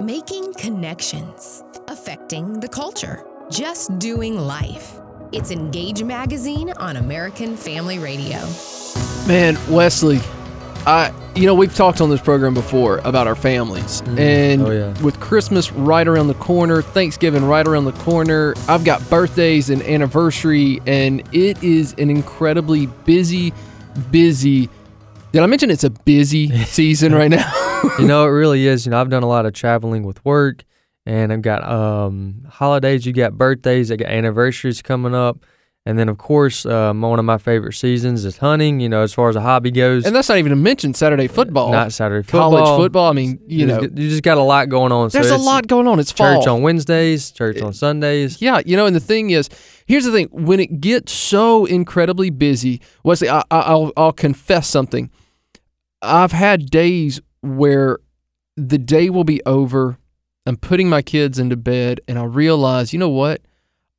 Making connections, affecting the culture, just doing life. It's Engage Magazine on American Family Radio. Man, Wesley, I you know we've talked on this program before about our families, mm-hmm. and Oh, yeah. with Christmas right around the corner, Thanksgiving right around the corner, I've got birthdays and anniversary, and it is an incredibly busy, busy. Did I mention it's a busy season right now? you know, it really is. You know, I've done a lot of traveling with work, and I've got um, holidays. You got birthdays. I got anniversaries coming up, and then of course, um, one of my favorite seasons is hunting. You know, as far as a hobby goes, and that's not even to mention Saturday football, not Saturday football, college football. I mean, you know, just, you just got a lot going on. So there's a lot going on. It's Church fall. on Wednesdays, church on Sundays. Yeah, you know, and the thing is, here's the thing: when it gets so incredibly busy, Wesley, I, I, I'll I'll confess something. I've had days where the day will be over. I'm putting my kids into bed, and I realize, you know what?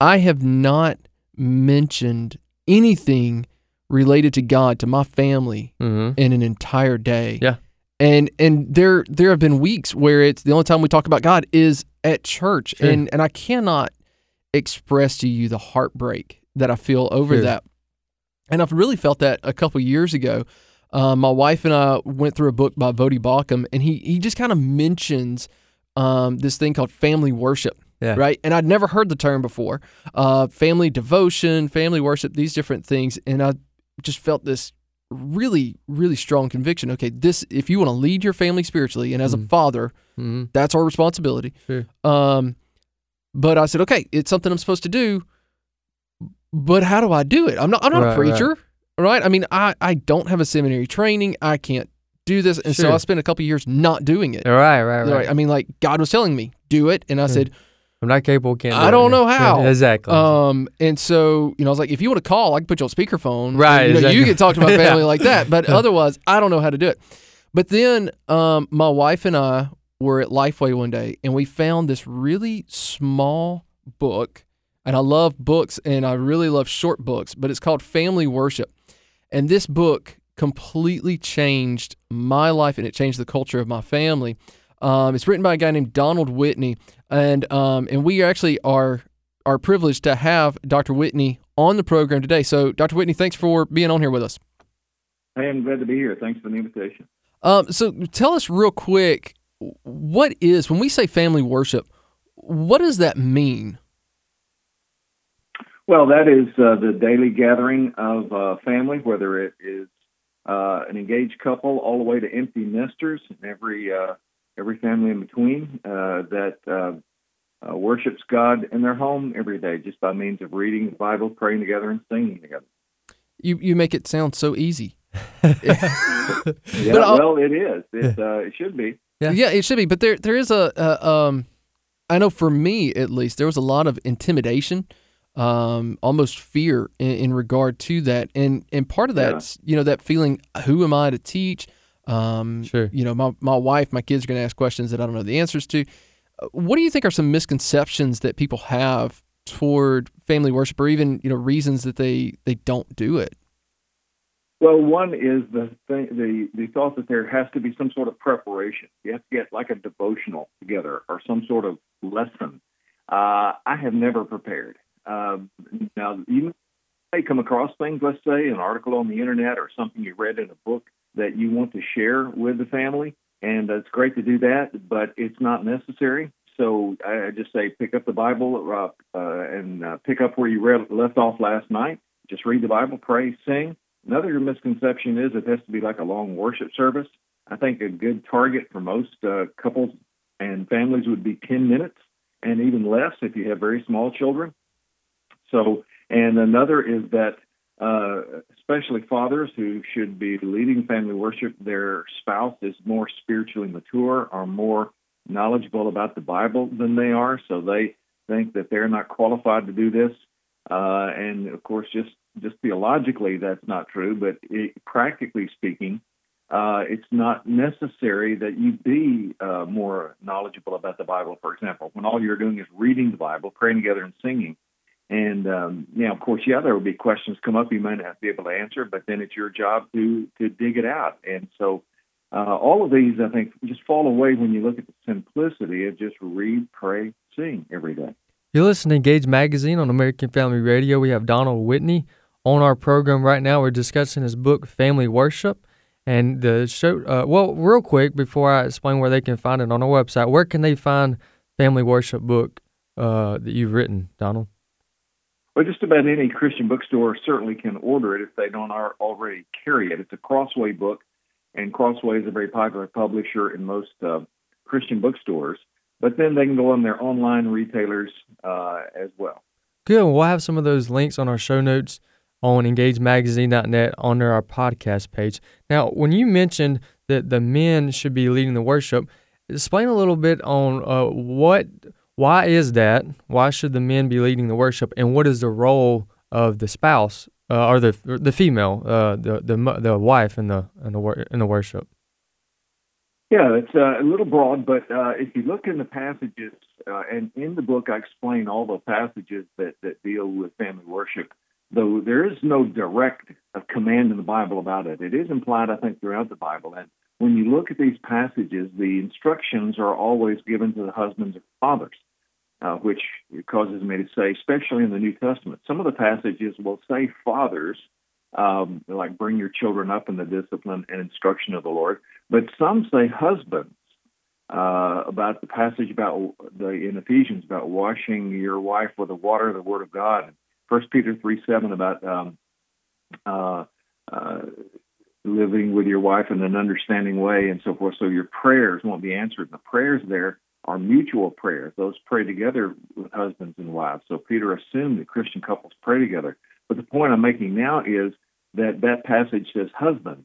I have not mentioned anything related to God to my family Mm-hmm. in an entire day. Yeah. And and there there have been weeks where it's the only time we talk about God is at church. Sure. And and I cannot express to you the heartbreak that I feel over Sure. that. And I've really felt that a couple years ago. Uh, my wife and I went through a book by Voddie Baucham, and he he just kind of mentions um, this thing called family worship Yeah. right? And I'd never heard the term before. Uh, family devotion, family worship, these different things, and I just felt this really, really strong conviction. Okay, this if you want to lead your family spiritually, and as a Mhm. father, Mm-hmm. that's our responsibility. Sure. Um, but I said, okay, it's something I'm supposed to do. But how do I do it? I'm not. I'm not Right, a preacher, right. I mean, I I don't have a seminary training. I can't do this, and so I spent a couple years not doing it. Right, right, right. Right. I mean, like God was telling me do it, and I Hmm. said, I'm not capable. Can't. do I don't know how. exactly. Um, and so you know, I was like, if you want to call, I can put you on speakerphone. Right, You know, you can talk to my family Yeah. like that. But otherwise, I don't know how to do it. But then, um, my wife and I were at Lifeway one day, and we found this really small book. And I love books, and I really love short books. But it's called Family Worship, and this book completely changed my life, and it changed the culture of my family. Um, it's written by a guy named Donald Whitney, and um, and we actually are are privileged to have Dr. Whitney on the program today. So, Dr. Whitney, thanks for being on here with us. Hey, I'm glad to be here. Thanks for the invitation. Um, so, tell us real quick, what is when we say family worship? What does that mean? Well, that is uh, the daily gathering of uh, family, whether it is uh, an engaged couple all the way to empty nesters and every uh, every family in between uh, that uh, uh, worships God in their home every day, just by means of reading the Bible, praying together, and singing together. You you make it sound so easy. Yeah, But well, it is. It, uh, it should be. Yeah. Yeah, it should be. But there there is a, a um, I know for me at least there was a lot of intimidation, um, almost fear in, in regard to that, and and part of Yeah. you know that feeling, who am I to teach? Um, Sure. You know, my my wife, my kids are going to ask questions that I don't know the answers to. Uh, What do you think are some misconceptions that people have toward family worship, or even you know reasons that they they don't do it? Well, one is the thing, the the thought that there has to be some sort of preparation. You have to get like a devotional together or some sort of lesson. Uh, I have never prepared. Uh, now you may come across things, let's say an article on the internet or something you read in a book that you want to share with the family, and it's great to do that, but it's not necessary. So I I just say pick up the Bible uh, uh, and uh, pick up where you read, left off last night. Just read the Bible, pray, sing. Another misconception is it has to be like a long worship service. I think a good target for most uh, couples and families would be 10 minutes and even less if you have very small children. So, and another is that uh, especially fathers who should be leading family worship, their spouse is more spiritually mature or more knowledgeable about the Bible than they are, so they think that they're not qualified to do this. Uh, and of course, just just theologically, that's not true. But it, practically speaking, uh, it's not necessary that you be uh, more knowledgeable about the Bible. For example, when all you're doing is reading the Bible, praying together, and singing. And um, yeah, of course, yeah, there will be questions come up you might not be able to answer, but then it's your job to to dig it out. And so, Uh, all of these, I think, just fall away when you look at the simplicity of just read, pray, sing every day. You're listening to Engage Magazine on American Family Radio. We have Donald Whitney on our program right now. We're discussing his book, Family Worship. And the show, uh, well, real quick before I explain where they can find it on our website, where can they find Family Worship book uh, that you've written, Donald? Well, just about any Christian bookstore certainly can order it if they don't already carry it. It's a Crossway book, and Crossway is a very popular publisher in most uh, Christian bookstores. But then they can go on their online retailers uh, as well. Good. We'll have some of those links on our show notes on engagemagazine.net under our podcast page. Now, when you mentioned that the men should be leading the worship, explain a little bit on uh, what, why is that? Why should the men be leading the worship, and what is the role of the spouse uh, or the the female, uh, the the the wife in the in the in the worship? Yeah, it's uh, a little broad, but uh, if you look in the passages, uh, and in the book, I explain all the passages that, that deal with family worship though there is no direct uh, command in the Bible about it. It is implied, I think, throughout the Bible. And when you look at these passages, the instructions are always given to the husbands or fathers, uh, which causes me to say, especially in the New Testament, some of the passages will say fathers, um, like bring your children up in the discipline and instruction of the Lord, but some say husbands. Uh, about the passage about the in Ephesians about washing your wife with the water of the Word of God, First Peter three seven about um, uh, uh, living with your wife in an understanding way and so forth. So your prayers won't be answered. The prayers there are mutual prayers. Those pray together with husbands and wives. So Peter assumed that Christian couples pray together. But the point I'm making now is that that passage says husband,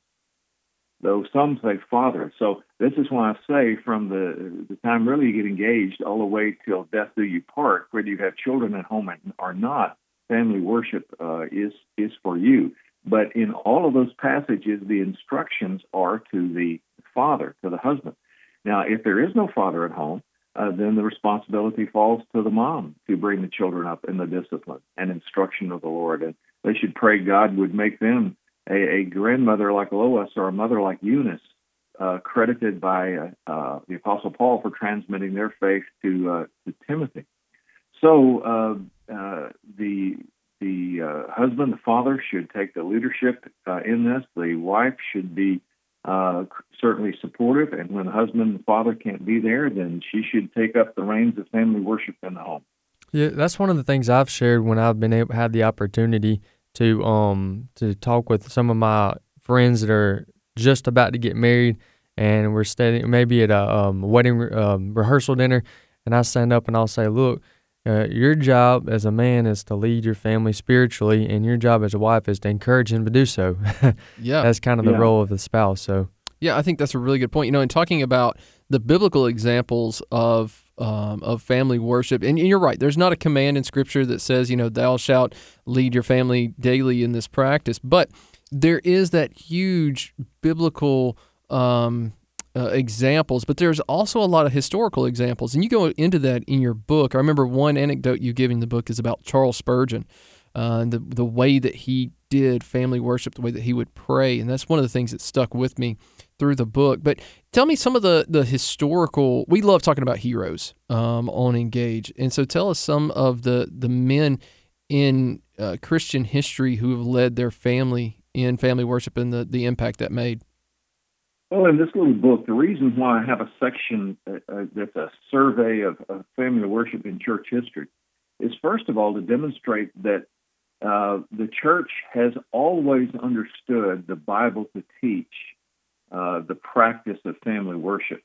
though some say father. So this is why I say from the the time really you get engaged all the way till death do you part, whether you have children at home or not, family worship uh, is is for you. But in all of those passages, the instructions are to the father, to the husband. Now, if there is no father at home, uh, then the responsibility falls to the mom to bring the children up in the discipline and instruction of the Lord. And they should pray God would make them a, a grandmother like Lois or a mother like Eunice, uh, credited by uh, uh the Apostle Paul for transmitting their faith to, uh, to Timothy. So uh, uh, the the uh, husband, the father, should take the leadership in this. The wife should be uh, certainly supportive, and when the husband and father can't be there, then she should take up the reins of family worship in the home. Yeah, that's one of the things I've shared when I've been able had the opportunity to um to talk with some of my friends that are just about to get married, and we're studying maybe at a um, wedding um, rehearsal dinner, and I stand up and I'll say, look uh, your job as a man is to lead your family spiritually, and your job as a wife is to encourage him to do so. yeah, that's kind of the yeah. role of the spouse. So, yeah, I think that's a really good point. You know, in talking about the biblical examples of um, of family worship, and you're right. There's not a command in Scripture that says, you know, thou shalt lead your family daily in this practice, but there is that huge biblical um, uh, examples, but there's also a lot of historical examples, and you go into that in your book. I remember one anecdote you give in the book is about Charles Spurgeon, uh, and the the way that he did family worship, the way that he would pray, and that's one of the things that stuck with me through the book. But tell me some of the the historical. We love talking about heroes um, on Engage, and so tell us some of the the men in uh, Christian history who have led their family in family worship and the the impact that made. Well, in this little book, the reason why I have a section uh, uh, that's a survey of, family worship in church history is first of all to demonstrate that uh, the church has always understood the Bible to teach uh, the practice of family worship.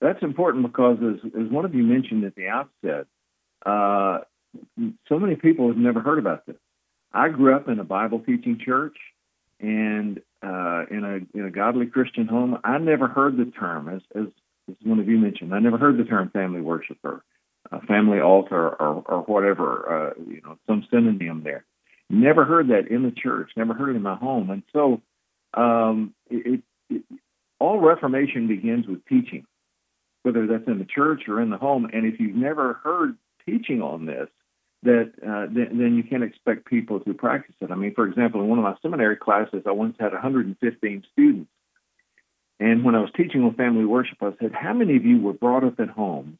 That's important because, as, as one of you mentioned at the outset, uh, so many people have never heard about this. I grew up in a Bible teaching church, and uh, in a in a godly Christian home, I never heard the term as as, as one of you mentioned. I never heard the term family worship or uh, family altar or or whatever. Uh, you know, some synonym there. Never heard that in the church. Never heard it in my home. And so, um, it, it, all Reformation begins with teaching, whether that's in the church or in the home. And if you've never heard teaching on this, that uh, then, then, you can't expect people to practice it. I mean, for example, in one of my seminary classes, I once had 115 students, And when I was teaching on family worship, I said, How many of you were brought up in homes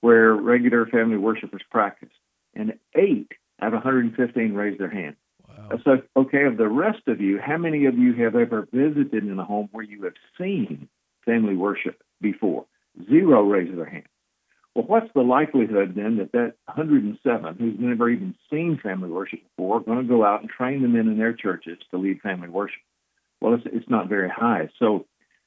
where regular family worship was practiced? And eight out of 115 raised their hand. Wow. So, okay, of the rest of you, how many of you have ever visited in a home where you have seen family worship before? Zero raised their hand. Well, what's the likelihood then that that 107 who's never even seen family worship before are going to go out and train the men in their churches to lead family worship? Well, it's, it's not very high. So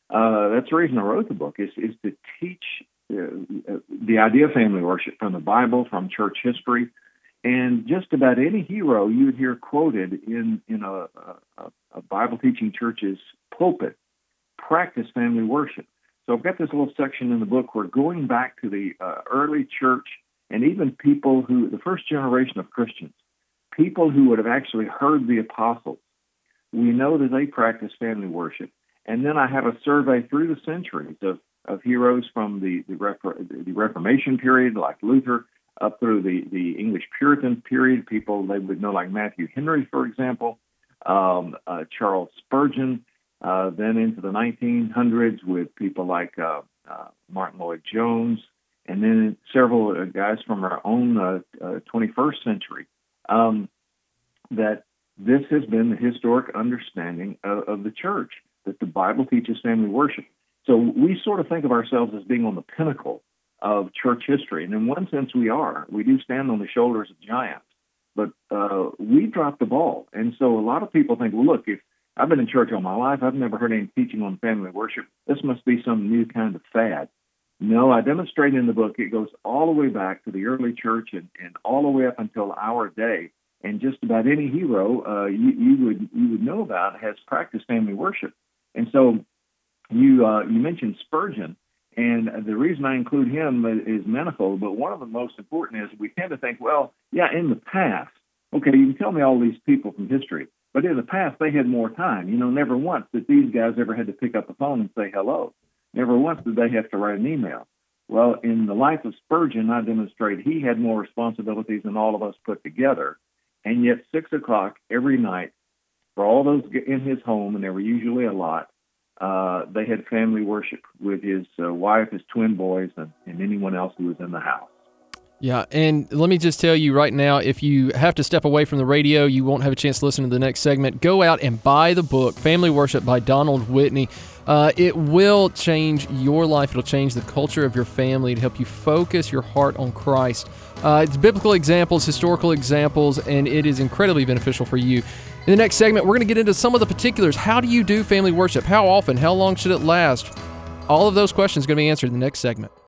uh, that's the reason I wrote the book is is to teach uh, the idea of family worship from the Bible, from church history, and just about any hero you would hear quoted in in a, a, a Bible teaching church's pulpit practice family worship. So I've got this little section in the book where going back to the uh, early church and even people who, the first generation of Christians, people who would have actually heard the apostles, we know that they practiced family worship. And then I have a survey through the centuries of, of heroes from the, the, the Reformation period, like Luther, up through the, the English Puritan period, people they would know like Matthew Henry, for example, um, uh, Charles Spurgeon, uh, then into the 1900s with people like uh, uh, Martyn Lloyd-Jones, and then several uh, guys from our own 21st uh, century. Um, that this has been the historic understanding of, of the church that the Bible teaches family worship. So we sort of think of ourselves as being on the pinnacle of church history. And in one sense, we are. We do stand on the shoulders of giants, but uh, we dropped the ball. And so a lot of people think, well, look, if I've been in church all my life. I've never heard any teaching on family worship. This must be some new kind of fad. No, I demonstrate in the book it goes all the way back to the early church and, and all the way up until our day. And just about any hero uh, you, you would you would know about has practiced family worship. And so you uh, you mentioned Spurgeon, and the reason I include him is manifold. But one of the most important is we tend to think, well, yeah, in the past, okay, you can tell me all these people from history. But in the past, they had more time. You know, never once did these guys ever had to pick up the phone and say hello. Never once did they have to write an email. Well, in the life of Spurgeon, I demonstrate he had more responsibilities than all of us put together. And yet, six o'clock every night, for all those in his home, and there were usually a lot, uh, they had family worship with his uh, wife, his twin boys, and, and anyone else who was in the house. Yeah, and let me just tell you right now if you have to step away from the radio, you won't have a chance to listen to the next segment. Go out and buy the book, Family Worship by Donald Whitney. Uh, it will change your life. It'll change the culture of your family to help you focus your heart on Christ. Uh, it's biblical examples, historical examples, and it is incredibly beneficial for you. In the next segment, we're going to get into some of the particulars. How do you do family worship? How often? How long should it last? All of those questions are going to be answered in the next segment.